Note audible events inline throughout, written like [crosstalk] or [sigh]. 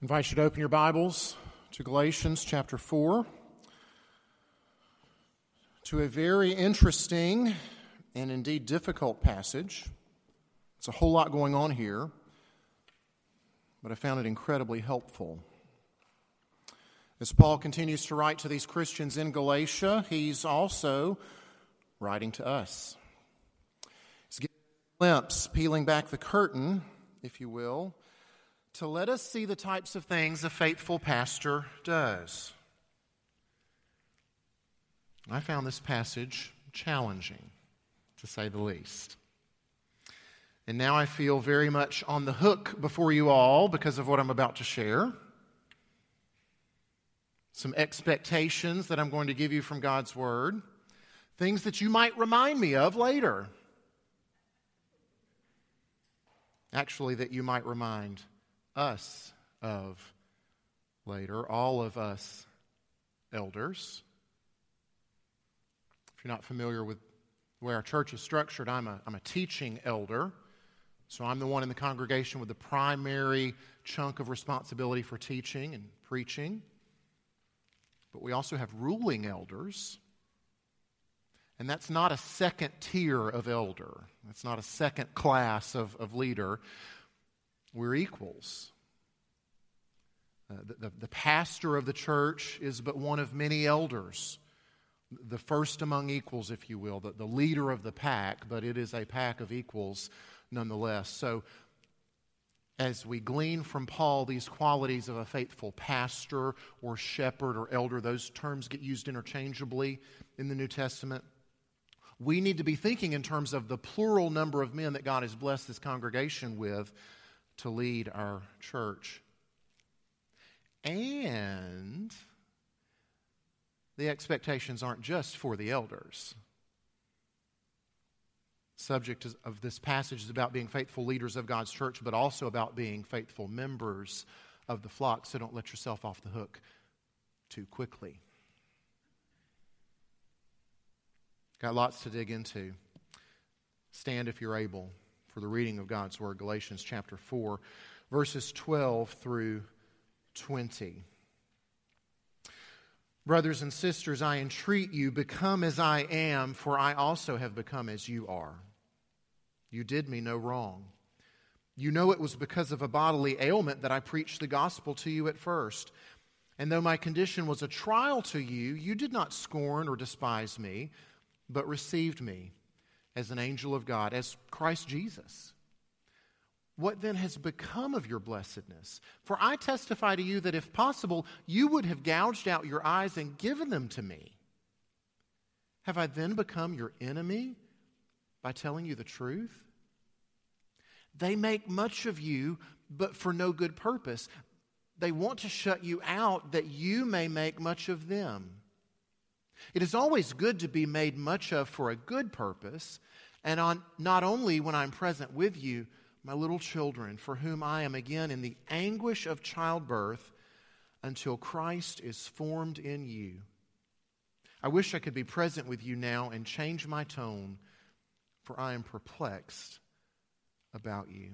I invite you to open your Bibles to Galatians chapter 4, to a very interesting and indeed difficult passage. It's a whole lot going on here, but I found it incredibly helpful. As Paul continues to write to these Christians in Galatia, he's also writing to us. He's giving a glimpse, peeling back the curtain, if you will to let us see the types of things a faithful pastor does. I found this passage challenging, to say the least. And now I feel very much on the hook before you all because of what I'm about to share. Some expectations that I'm going to give you from God's Word, things that you might remind me of later. Actually, that you might remind us of later, all of us elders. If you're not familiar with the way our church is structured, I'm a, I'm a teaching elder. So I'm the one in the congregation with the primary chunk of responsibility for teaching and preaching. But we also have ruling elders. And that's not a second tier of elder, that's not a second class of, of leader. We're equals. Uh, the, the, the pastor of the church is but one of many elders, the first among equals, if you will, the, the leader of the pack, but it is a pack of equals nonetheless. So, as we glean from Paul these qualities of a faithful pastor or shepherd or elder, those terms get used interchangeably in the New Testament. We need to be thinking in terms of the plural number of men that God has blessed this congregation with to lead our church. And the expectations aren't just for the elders. Subject of this passage is about being faithful leaders of God's church, but also about being faithful members of the flock. So don't let yourself off the hook too quickly. Got lots to dig into. Stand if you're able for the reading of God's Word, Galatians chapter 4, verses 12 through 20. Brothers and sisters, I entreat you, become as I am, for I also have become as you are. You did me no wrong. You know it was because of a bodily ailment that I preached the gospel to you at first. And though my condition was a trial to you, you did not scorn or despise me, but received me as an angel of God, as Christ Jesus. What then has become of your blessedness? For I testify to you that if possible, you would have gouged out your eyes and given them to me. Have I then become your enemy by telling you the truth? They make much of you, but for no good purpose. They want to shut you out that you may make much of them. It is always good to be made much of for a good purpose, and on, not only when I'm present with you my little children, for whom I am again in the anguish of childbirth until Christ is formed in you. I wish I could be present with you now and change my tone, for I am perplexed about you.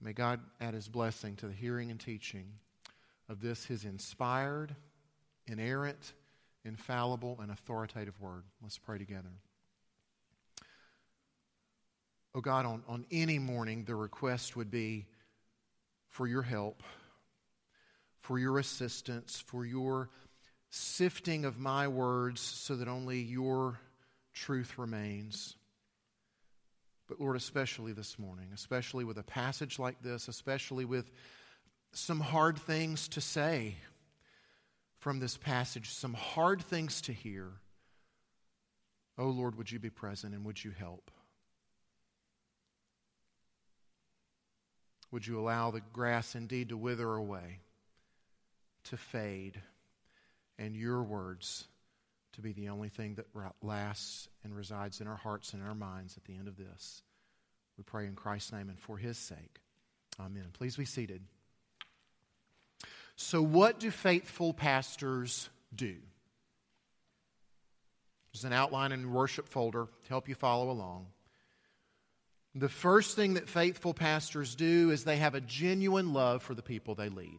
May God add his blessing to the hearing and teaching of this, his inspired, inerrant, infallible, and authoritative word. Let's pray together. Oh God, on, on any morning, the request would be for your help, for your assistance, for your sifting of my words so that only your truth remains. But Lord, especially this morning, especially with a passage like this, especially with some hard things to say from this passage, some hard things to hear. Oh Lord, would you be present and would you help? Would you allow the grass indeed to wither away, to fade, and your words to be the only thing that lasts and resides in our hearts and our minds at the end of this? We pray in Christ's name and for his sake. Amen. Please be seated. So, what do faithful pastors do? There's an outline in worship folder to help you follow along. the first thing that faithful pastors do is they have a genuine love for the people they lead.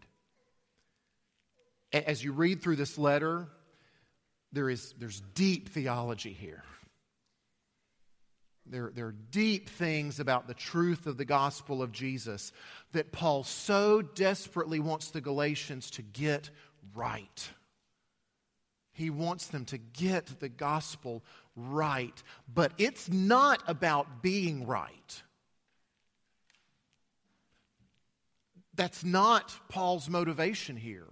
As you read through this letter, there is, there's deep theology here. There, there are deep things about the truth of the gospel of Jesus that Paul so desperately wants the Galatians to get right. He wants them to get the gospel right. But it's not about being right. That's not Paul's motivation here.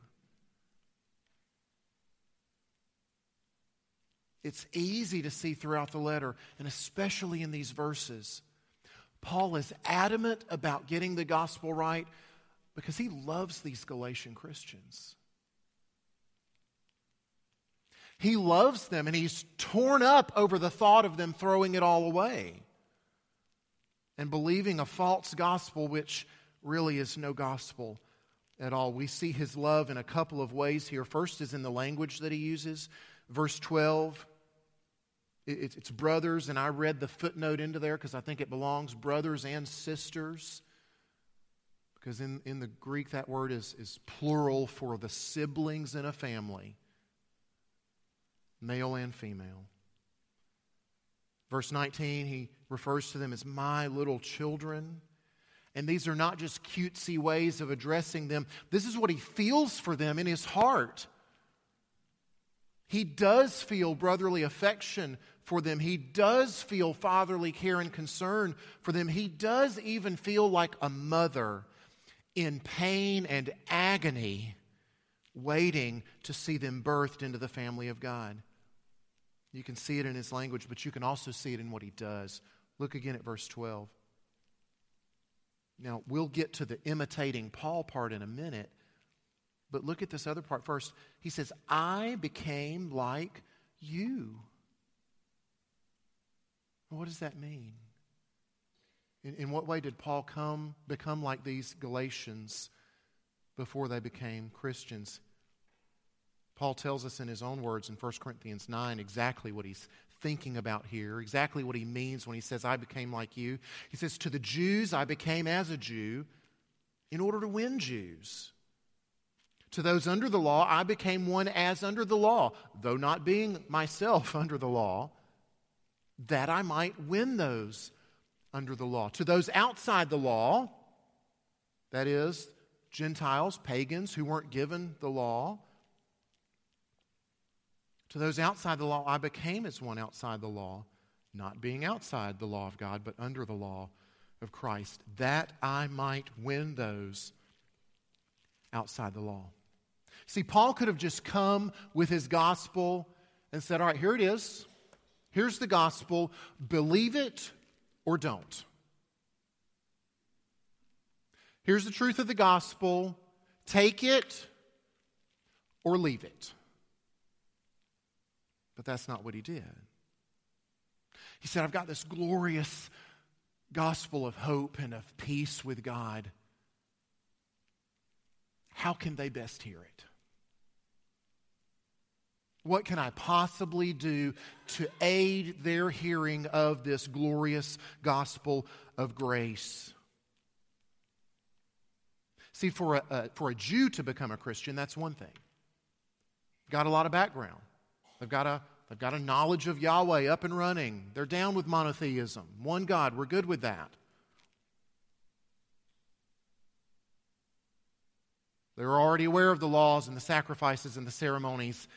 It's easy to see throughout the letter, and especially in these verses. Paul is adamant about getting the gospel right because he loves these Galatian Christians. He loves them and he's torn up over the thought of them throwing it all away and believing a false gospel, which really is no gospel at all. We see his love in a couple of ways here. First is in the language that he uses. Verse 12 it's brothers, and I read the footnote into there because I think it belongs brothers and sisters. Because in, in the Greek, that word is, is plural for the siblings in a family, male and female. Verse 19, he refers to them as my little children. And these are not just cutesy ways of addressing them, this is what he feels for them in his heart. He does feel brotherly affection for them. He does feel fatherly care and concern for them. He does even feel like a mother in pain and agony, waiting to see them birthed into the family of God. You can see it in his language, but you can also see it in what he does. Look again at verse 12. Now, we'll get to the imitating Paul part in a minute, but look at this other part first. He says, I became like you. What does that mean? In, in what way did Paul come, become like these Galatians before they became Christians? Paul tells us in his own words in 1 Corinthians 9 exactly what he's thinking about here, exactly what he means when he says, I became like you. He says, To the Jews, I became as a Jew in order to win Jews. To those under the law, I became one as under the law, though not being myself [laughs] under the law, that I might win those under the law. To those outside the law, that is, Gentiles, pagans who weren't given the law, to those outside the law, I became as one outside the law, not being outside the law of God, but under the law of Christ, that I might win those outside the law. See, Paul could have just come with his gospel and said, All right, here it is. Here's the gospel believe it or don't. Here's the truth of the gospel take it or leave it. But that's not what he did. He said, I've got this glorious gospel of hope and of peace with God. How can they best hear it? What can I possibly do to aid their hearing of this glorious gospel of grace? See, for a, a, for a Jew to become a Christian, that's one thing. Got a lot of background. They've got a, they've got a knowledge of Yahweh up and running. They're down with monotheism. One God, we're good with that. They're already aware of the laws and the sacrifices and the ceremonies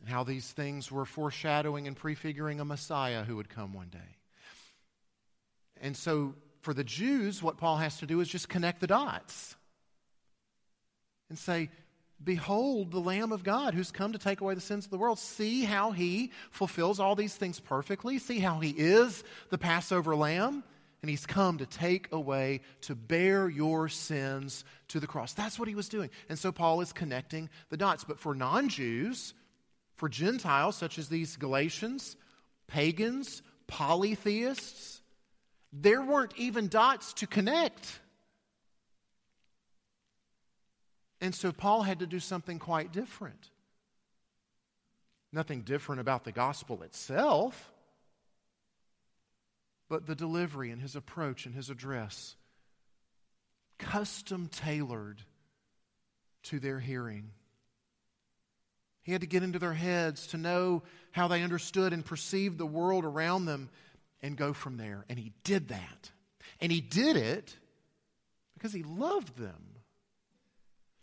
and how these things were foreshadowing and prefiguring a Messiah who would come one day. And so, for the Jews, what Paul has to do is just connect the dots and say, Behold the Lamb of God who's come to take away the sins of the world. See how he fulfills all these things perfectly. See how he is the Passover lamb. And he's come to take away, to bear your sins to the cross. That's what he was doing. And so Paul is connecting the dots. But for non Jews, for Gentiles, such as these Galatians, pagans, polytheists, there weren't even dots to connect. And so Paul had to do something quite different. Nothing different about the gospel itself. but the delivery and his approach and his address, custom tailored to their hearing. He had to get into their heads to know how they understood and perceived the world around them and go from there. And he did that. And he did it because he loved them.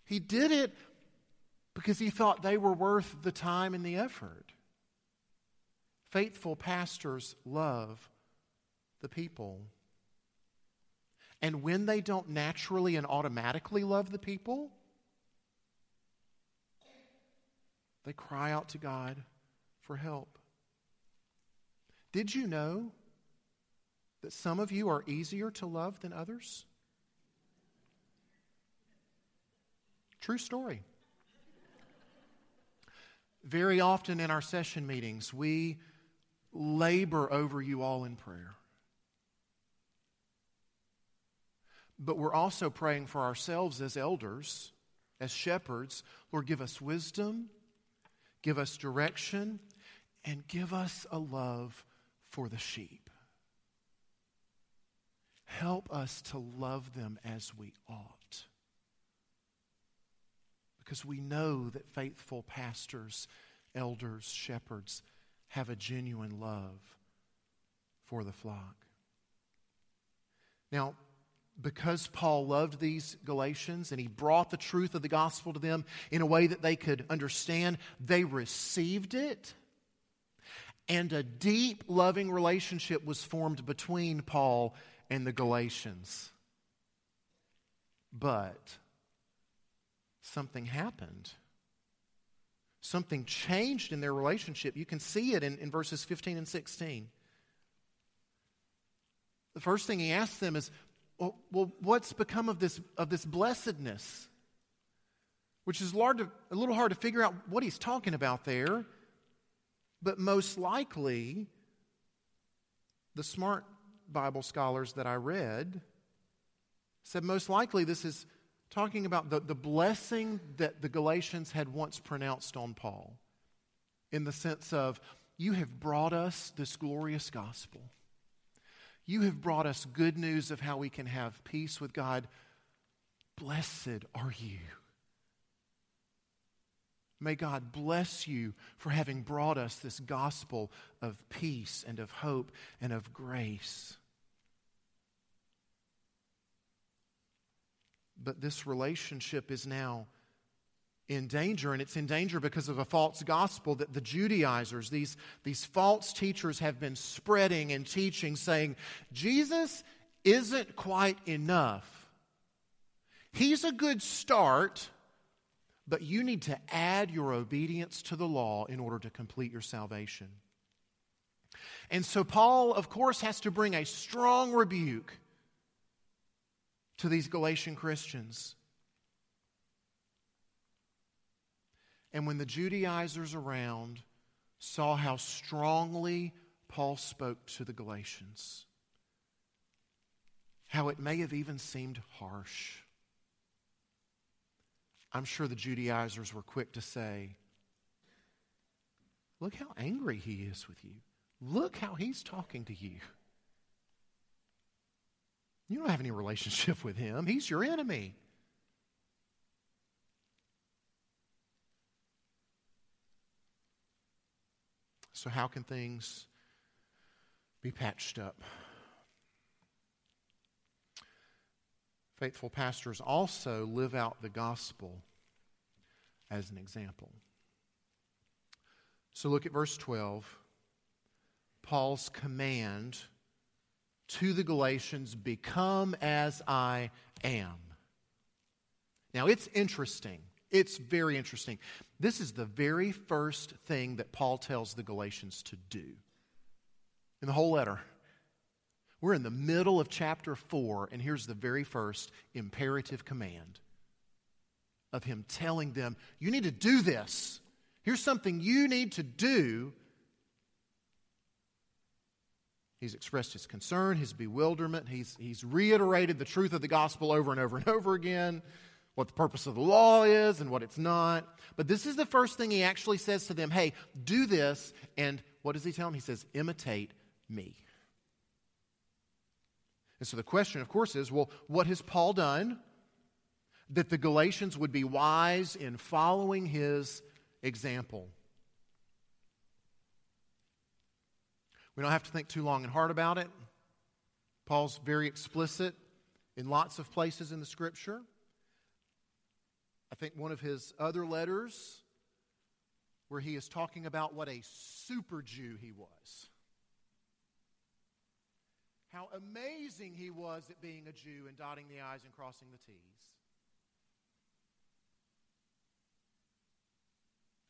He did it because he thought they were worth the time and the effort. Faithful pastors love the people. And when they don't naturally and automatically love the people, they cry out to God for help. Did you know that some of you are easier to love than others? True story. Very often in our session meetings, we labor over you all in prayer. But we're also praying for ourselves as elders, as shepherds. Lord, give us wisdom, give us direction, and give us a love for the sheep. Help us to love them as we ought. Because we know that faithful pastors, elders, shepherds have a genuine love for the flock. Now, because Paul loved these Galatians and he brought the truth of the gospel to them in a way that they could understand, they received it. And a deep, loving relationship was formed between Paul and the Galatians. But something happened. Something changed in their relationship. You can see it in, in verses 15 and 16. The first thing he asks them is, well, well what's become of this, of this blessedness? Which is to, a little hard to figure out what he's talking about there. But most likely, the smart Bible scholars that I read said most likely this is talking about the, the blessing that the Galatians had once pronounced on Paul in the sense of, You have brought us this glorious gospel. You have brought us good news of how we can have peace with God. Blessed are you. May God bless you for having brought us this gospel of peace and of hope and of grace. But this relationship is now in danger, and it's in danger because of a false gospel that the Judaizers, these, these false teachers, have been spreading and teaching, saying, Jesus isn't quite enough. He's a good start, but you need to add your obedience to the law in order to complete your salvation. And so, Paul, of course, has to bring a strong rebuke to these Galatian Christians. And when the Judaizers around saw how strongly Paul spoke to the Galatians, how it may have even seemed harsh, I'm sure the Judaizers were quick to say, Look how angry he is with you. Look how he's talking to you. You don't have any relationship [laughs] with him, he's your enemy. So, how can things be patched up? Faithful pastors also live out the gospel as an example. So, look at verse 12. Paul's command to the Galatians, Become as I am. Now, it's interesting. It's very interesting. This is the very first thing that Paul tells the Galatians to do in the whole letter. We're in the middle of chapter 4, and here's the very first imperative command of him telling them, You need to do this. Here's something you need to do He's expressed his concern, his bewilderment. He's, he's reiterated the truth of the gospel over and over and over again, what the purpose of the law is and what it's not. But this is the first thing he actually says to them hey, do this. And what does he tell them? He says, imitate me. And so the question, of course, is well, what has Paul done that the Galatians would be wise in following his example? We don't have to think too long and hard about it. Paul's very explicit in lots of places in the scripture. I think one of his other letters, where he is talking about what a super Jew he was. How amazing he was at being a Jew and dotting the I's and crossing the T's.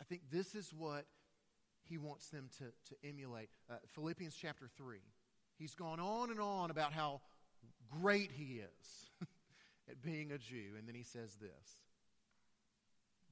I think this is what he wants them to, to emulate. Uh, Philippians chapter 3. He's gone on and on about how great he is [laughs] at being a Jew. And then he says this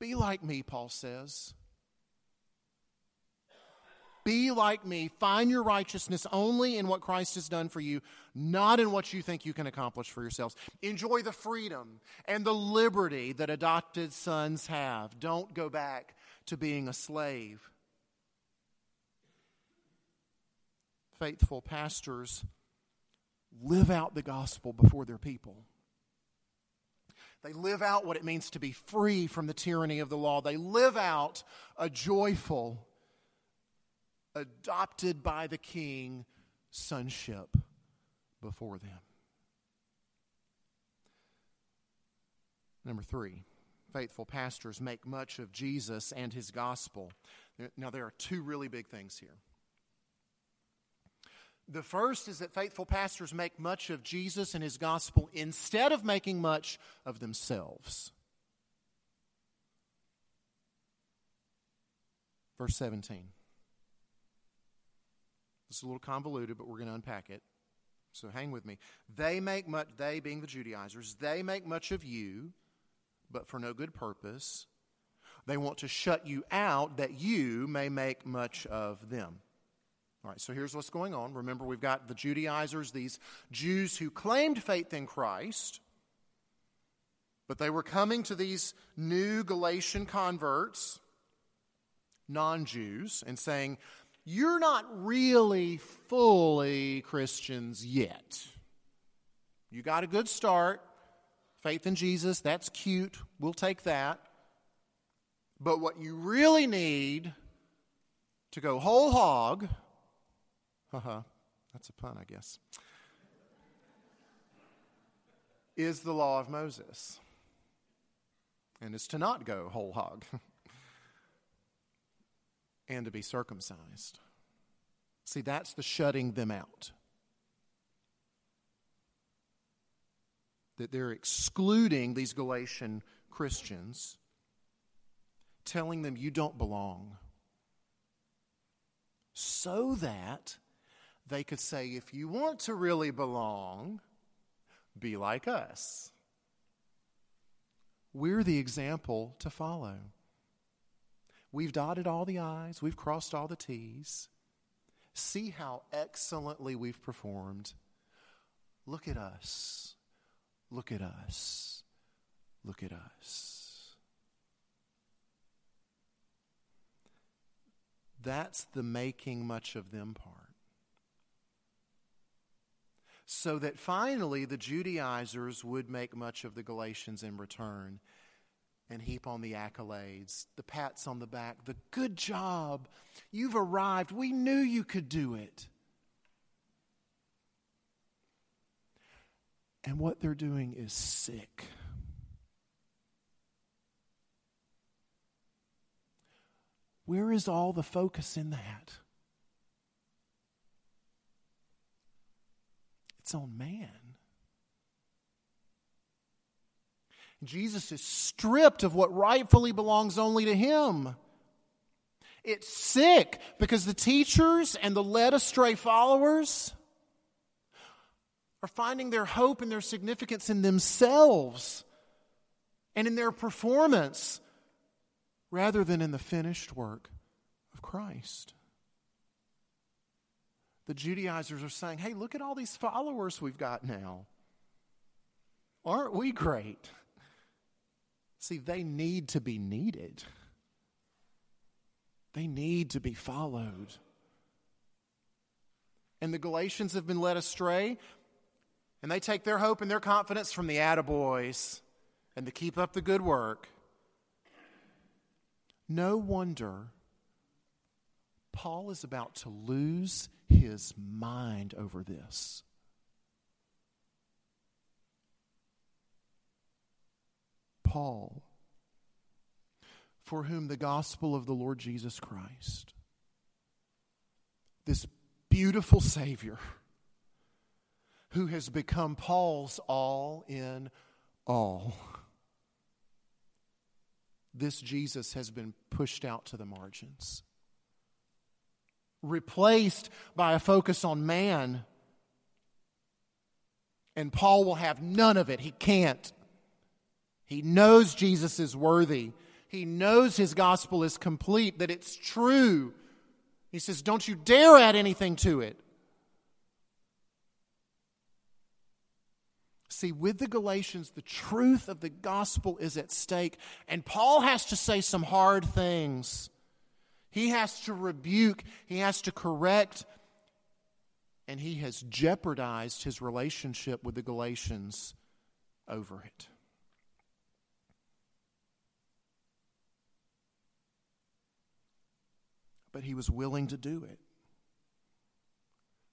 Be like me, Paul says. Be like me. Find your righteousness only in what Christ has done for you, not in what you think you can accomplish for yourselves. Enjoy the freedom and the liberty that adopted sons have. Don't go back to being a slave. Faithful pastors live out the gospel before their people. They live out what it means to be free from the tyranny of the law. They live out a joyful, adopted by the king sonship before them. Number three, faithful pastors make much of Jesus and his gospel. Now, there are two really big things here. The first is that faithful pastors make much of Jesus and his gospel instead of making much of themselves. Verse 17. This is a little convoluted, but we're going to unpack it. So hang with me. They make much, they being the Judaizers, they make much of you, but for no good purpose. They want to shut you out that you may make much of them. All right, so here's what's going on. Remember, we've got the Judaizers, these Jews who claimed faith in Christ, but they were coming to these new Galatian converts, non Jews, and saying, you're not really fully Christians yet. You got a good start. Faith in Jesus, that's cute. We'll take that. But what you really need to go whole hog, haha, that's a pun, I guess, is the law of Moses. And is to not go whole hog. [laughs] and to be circumcised. See, that's the shutting them out. That they're excluding these Galatian Christians, telling them you don't belong, so that they could say, if you want to really belong, be like us. We're the example to follow. We've dotted all the I's, we've crossed all the T's. See how excellently we've performed. Look at us. Look at us. Look at us. That's the making much of them part. So that finally the Judaizers would make much of the Galatians in return and heap on the accolades, the pats on the back, the good job. You've arrived. We knew you could do it. And what they're doing is sick. Where is all the focus in that? It's on man. Jesus is stripped of what rightfully belongs only to him. It's sick because the teachers and the led astray followers are finding their hope and their significance in themselves and in their performance rather than in the finished work of Christ. The Judaizers are saying, hey, look at all these followers we've got now. Aren't we great? See, they need to be needed, they need to be followed. And the Galatians have been led astray, and they take their hope and their confidence from the attaboys and to keep up the good work. No wonder Paul is about to lose his mind over this. Paul, for whom the gospel of the Lord Jesus Christ, this beautiful Savior, who has become Paul's all in all. This Jesus has been pushed out to the margins, replaced by a focus on man. And Paul will have none of it. He can't. He knows Jesus is worthy. He knows his gospel is complete, that it's true. He says, Don't you dare add anything to it. See, with the Galatians, the truth of the gospel is at stake, and Paul has to say some hard things. He has to rebuke, he has to correct, and he has jeopardized his relationship with the Galatians over it. but he was willing to do it.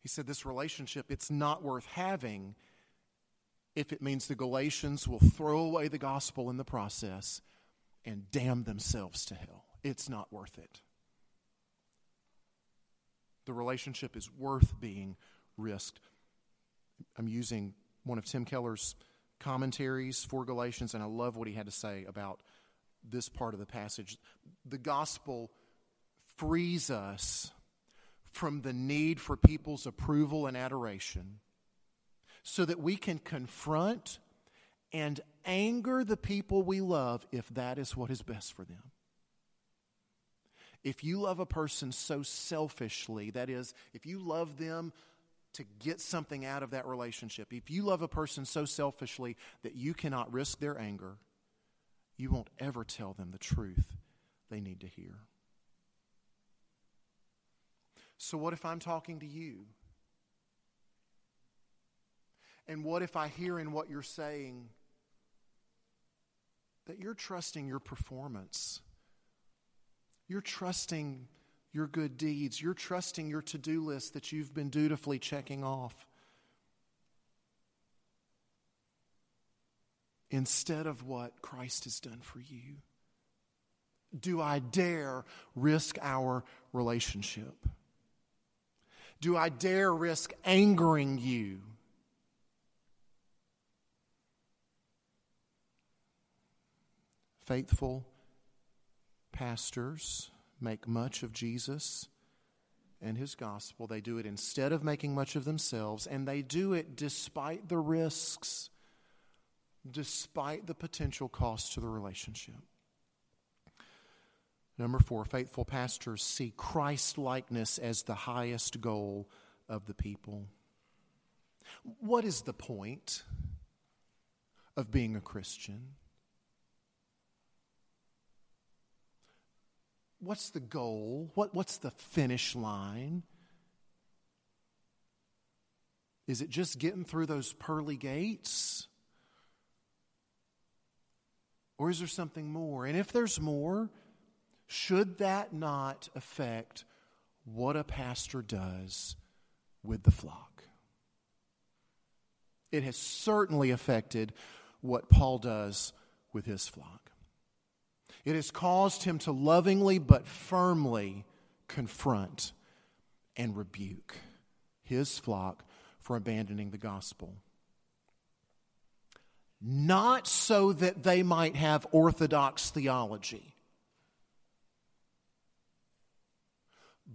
He said, This relationship, it's not worth having if it means the Galatians will throw away the gospel in the process and damn themselves to hell. It's not worth it. The relationship is worth being risked. I'm using one of Tim Keller's commentaries for Galatians, and I love what he had to say about this part of the passage. The gospel frees us from the need for people's approval and adoration so that we can confront and anger the people we love if that is what is best for them. If you love a person so selfishly, that is, if you love them to get something out of that relationship, if you love a person so selfishly that you cannot risk their anger, you won't ever tell them the truth they need to hear. So, what if I'm talking to you? And what if I hear in what you're saying that you're trusting your performance? You're trusting your good deeds. You're trusting your to do list that you've been dutifully checking off. Instead of what Christ has done for you. Do I dare risk our relationship? Do I dare risk angering you? Faithful pastors make much of Jesus and his gospel. They do it instead of making much of themselves, and they do it despite the risks, despite the potential cost to the relationship. Number four, faithful pastors see Christ likeness as the highest goal of the people. What is the point of being a Christian? What's the goal? What, what's the finish line? Is it just getting through those pearly gates? Or is there something more? And if there's more, should that not affect what a pastor does with the flock? It has certainly affected what Paul does with his flock. It has caused him to lovingly but firmly confront and rebuke his flock for abandoning the gospel. Not so that they might have orthodox theology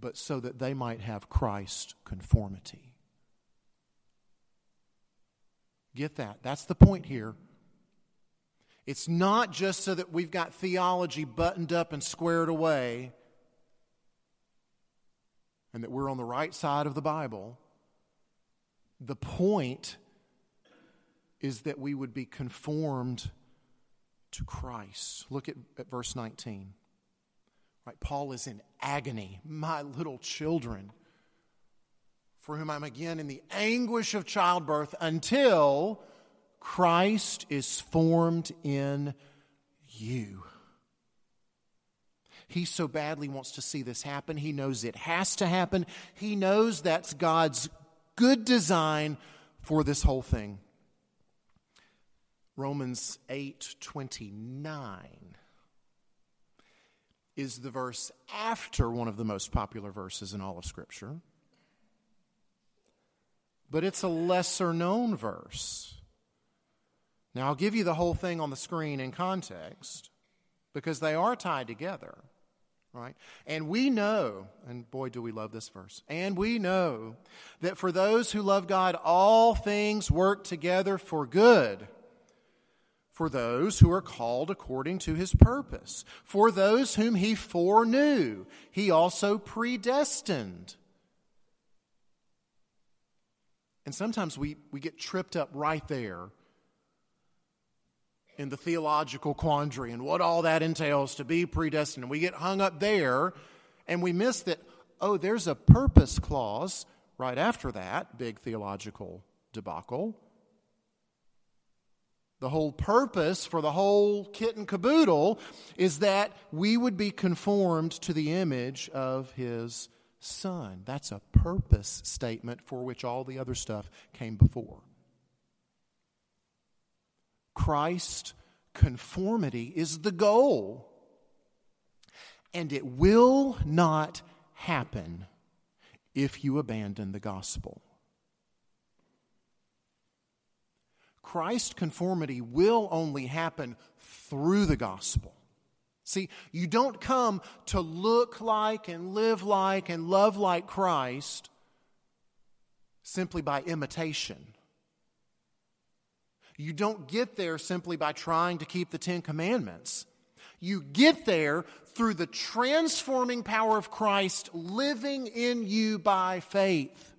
but so that they might have Christ conformity. Get that. That's the point here. It's not just so that we've got theology buttoned up and squared away and that we're on the right side of the Bible. The point is that we would be conformed to Christ. Look at, at verse 19. Right, Paul is in agony. My little children, for whom I'm again in the anguish of childbirth until Christ is formed in you. He so badly wants to see this happen. He knows it has to happen. He knows that's God's good design for this whole thing. Romans 8:29 is the verse after one of the most popular verses in all of scripture. But it's a lesser known verse. Now, I'll give you the whole thing on the screen in context because they are tied together, right? And we know, and boy, do we love this verse, and we know that for those who love God, all things work together for good. For those who are called according to his purpose. For those whom he foreknew, he also predestined. And sometimes we, we get tripped up right there in the theological quandary and what all that entails to be predestined. We get hung up there and we miss that, oh, there's a purpose clause right after that big theological debacle. The whole purpose for the whole kit and caboodle is that we would be conformed to the image of his son. That's a purpose statement for which all the other stuff came before. Christ conformity is the goal. And it will not happen if you abandon the gospel. Christ conformity will only happen through the gospel. See, you don't come to look like and live like and love like Christ simply by imitation. You don't get there simply by trying to keep the Ten Commandments. You get there through the transforming power of Christ living in you by faith.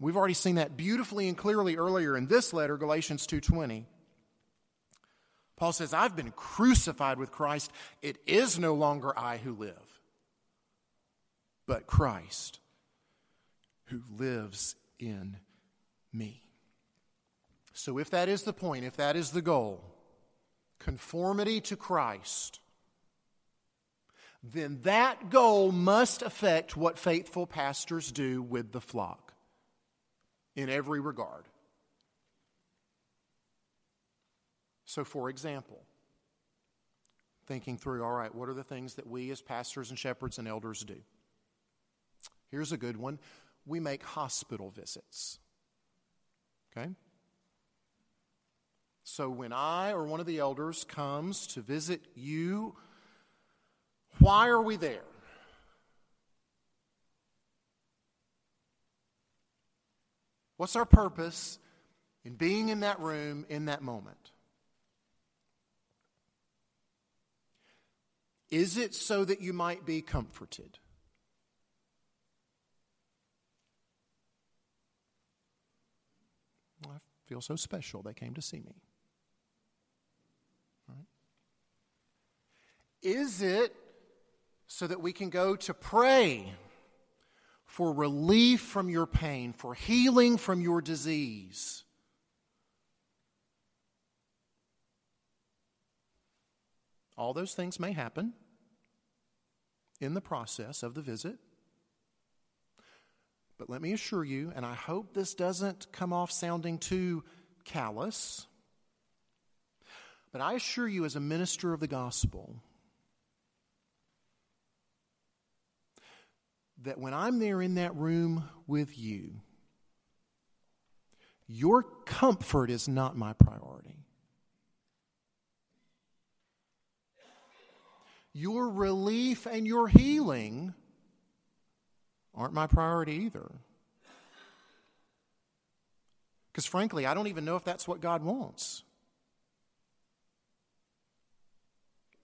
We've already seen that beautifully and clearly earlier in this letter, Galatians 2:20. Paul says, "I've been crucified with Christ. It is no longer I who live, but Christ who lives in me." So, if that is the point, if that is the goal, conformity to Christ, then that goal must affect what faithful pastors do with the flock in every regard. So, for example, thinking through, all right, what are the things that we as pastors and shepherds and elders do? Here's a good one we make hospital visits. Okay? So when I or one of the elders comes to visit you, why are we there? What's our purpose in being in that room in that moment? Is it so that you might be comforted? I feel so special they came to see me. Is it so that we can go to pray for relief from your pain, for healing from your disease? All those things may happen in the process of the visit. But let me assure you, and I hope this doesn't come off sounding too callous, but I assure you, as a minister of the gospel, that when I'm there in that room with you, your comfort is not my priority. Your relief and your healing aren't my priority either. Because frankly, I don't even know if that's what God wants.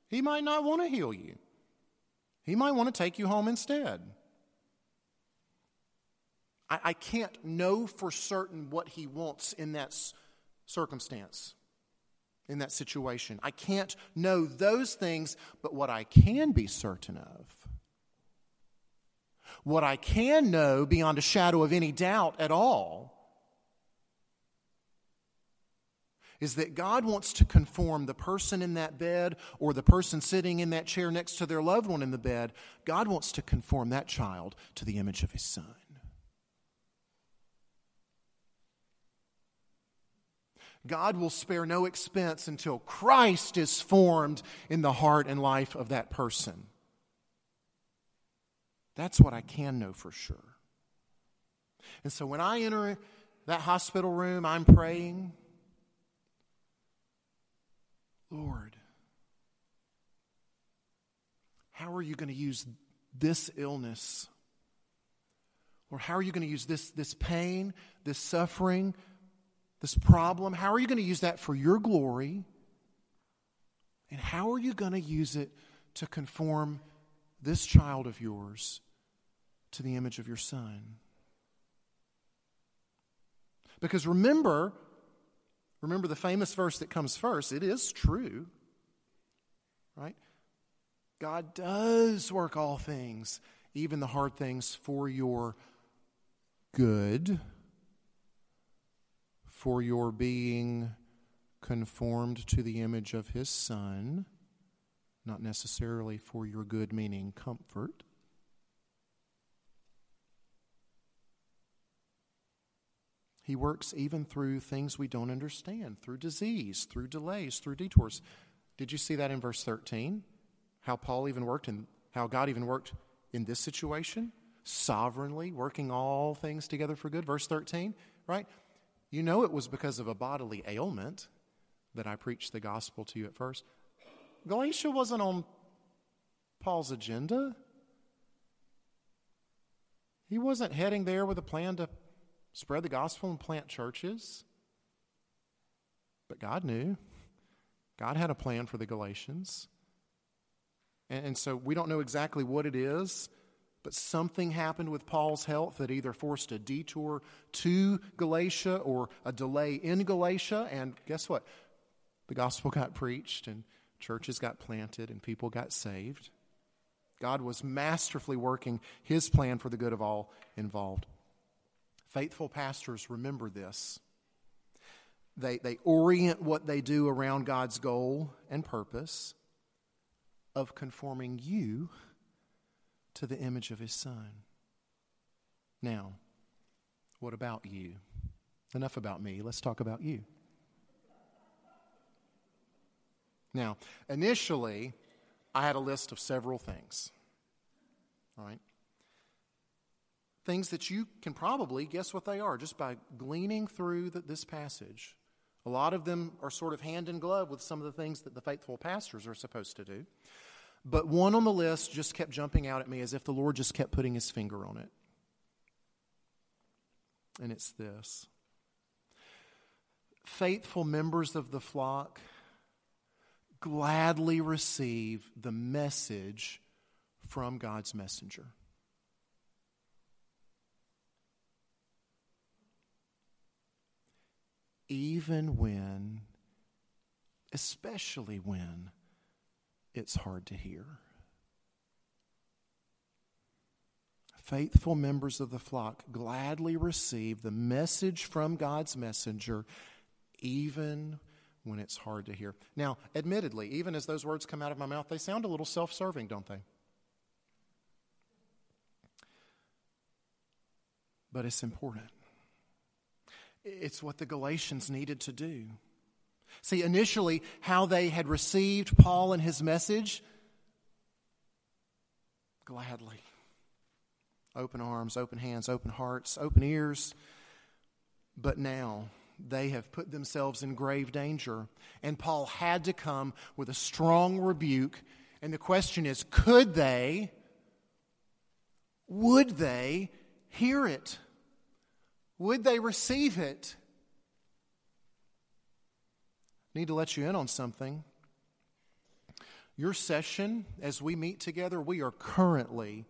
He might not want to heal you, He might want to take you home instead. I, I can't know for certain what He wants in that circumstance, in that situation. I can't know those things, but what I can be certain of what I can know beyond a shadow of any doubt at all is that God wants to conform the person in that bed or the person sitting in that chair next to their loved one in the bed. God wants to conform that child to the image of his son. God will spare no expense until Christ is formed in the heart and life of that person. That's what I can know for sure. And so when I enter that hospital room, I'm praying, Lord, how are you going to use this illness? Or how are you going to use this, this pain, this suffering, this problem? How are you going to use that for your glory? And how are you going to use it to conform this child of yours to the image of your son. Because remember, remember the famous verse that comes first. It is true, right? God does work all things, even the hard things, for your good, for your being conformed to the image of his son not necessarily for your good, meaning comfort. He works even through things we don't understand, through disease, through delays, through detours. Did you see that in verse 13? How Paul even worked and how God even worked in this situation? Sovereignly working all things together for good. Verse 13, right? You know it was because of a bodily ailment that I preached the gospel to you at first. Galatia wasn't on Paul's agenda. He wasn't heading there with a plan to spread the gospel and plant churches. But God knew. God had a plan for the Galatians. And, so we don't know exactly what it is, but something happened with Paul's health that either forced a detour to Galatia or a delay in Galatia. And guess what? The gospel got preached and Churches got planted and people got saved. God was masterfully working his plan for the good of all involved. Faithful pastors remember this. They, they orient what they do around God's goal and purpose of conforming you to the image of his son. Now, what about you? Enough about me. Let's talk about you. Now, initially, I had a list of several things. All right? Things that you can probably guess what they are just by gleaning through the, this passage. A lot of them are sort of hand in glove with some of the things that the faithful pastors are supposed to do. But one on the list just kept jumping out at me as if the Lord just kept putting his finger on it. And it's this faithful members of the flock gladly receive the message from God's messenger. Even when, especially when, it's hard to hear. Faithful members of the flock gladly receive the message from God's messenger, even when it's hard to hear. Now, admittedly, even as those words come out of my mouth, they sound a little self serving, don't they? But it's important. It's what the Galatians needed to do. See, initially, how they had received Paul and his message gladly. Open arms, open hands, open hearts, open ears. But now, they have put themselves in grave danger. And Paul had to come with a strong rebuke. And the question is could they, would they hear it? Would they receive it? Need to let you in on something. Your session, as we meet together, we are currently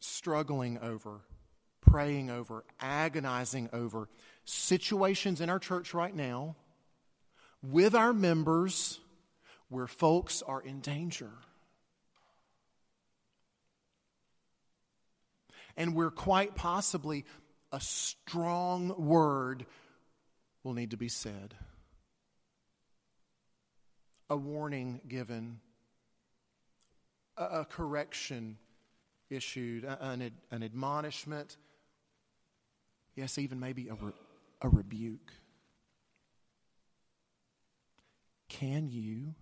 struggling over, praying over, agonizing over situations in our church right now with our members where folks are in danger. And we're quite possibly a strong word will need to be said, a warning given, a, correction issued, an, an admonishment, yes, even maybe a, re, a rebuke. Can you,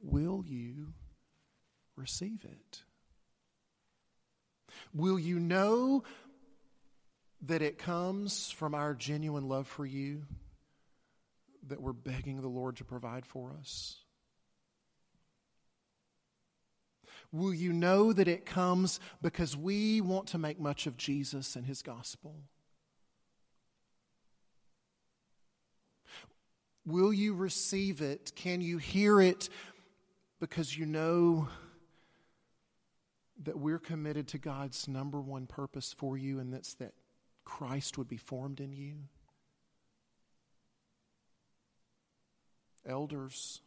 will you receive it? Will you know that it comes from our genuine love for you that we're begging the Lord to provide for us? Will you know that it comes because we want to make much of Jesus and his gospel? Will you receive it? Can you hear it because you know that we're committed to God's number one purpose for you, and that's that Christ would be formed in you? Elders,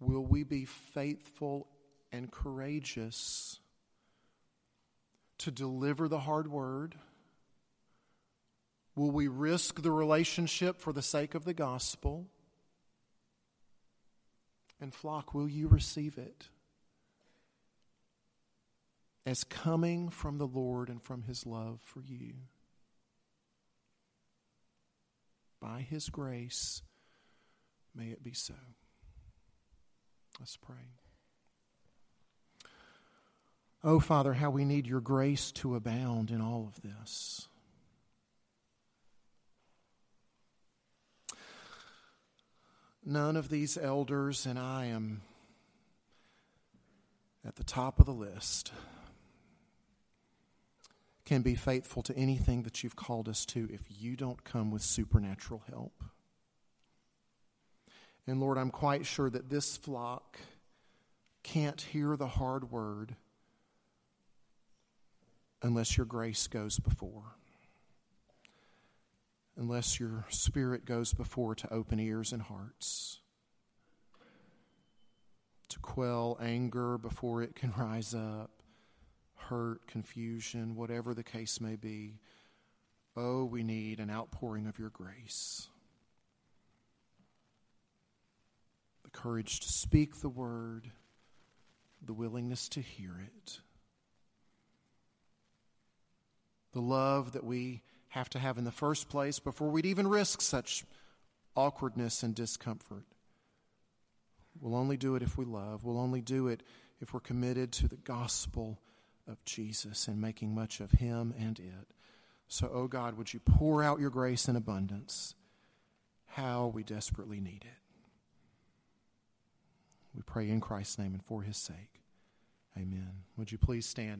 will we be faithful and courageous to deliver the hard word? Will we risk the relationship for the sake of the gospel? And, flock, will you receive it as coming from the Lord and from His love for you? By His grace, may it be so. Let's pray. Oh, Father, how we need your grace to abound in all of this. None of these elders, and I am at the top of the list, can be faithful to anything that you've called us to if you don't come with supernatural help. And Lord, I'm quite sure that this flock can't hear the hard word unless your grace goes before unless your spirit goes before to open ears and hearts, to quell anger before it can [laughs] rise up, hurt, confusion, whatever the case may be. Oh, we need an outpouring of your grace. The courage to speak the word, the willingness to hear it, the love that we have to have in the first place before we'd even risk such awkwardness and discomfort. We'll only do it if we love. We'll only do it if we're committed to the gospel of Jesus and making much of Him and it. So, oh God, would you pour out your grace in abundance? How we desperately need it. We pray in Christ's name and for His sake. Amen. Would you please stand?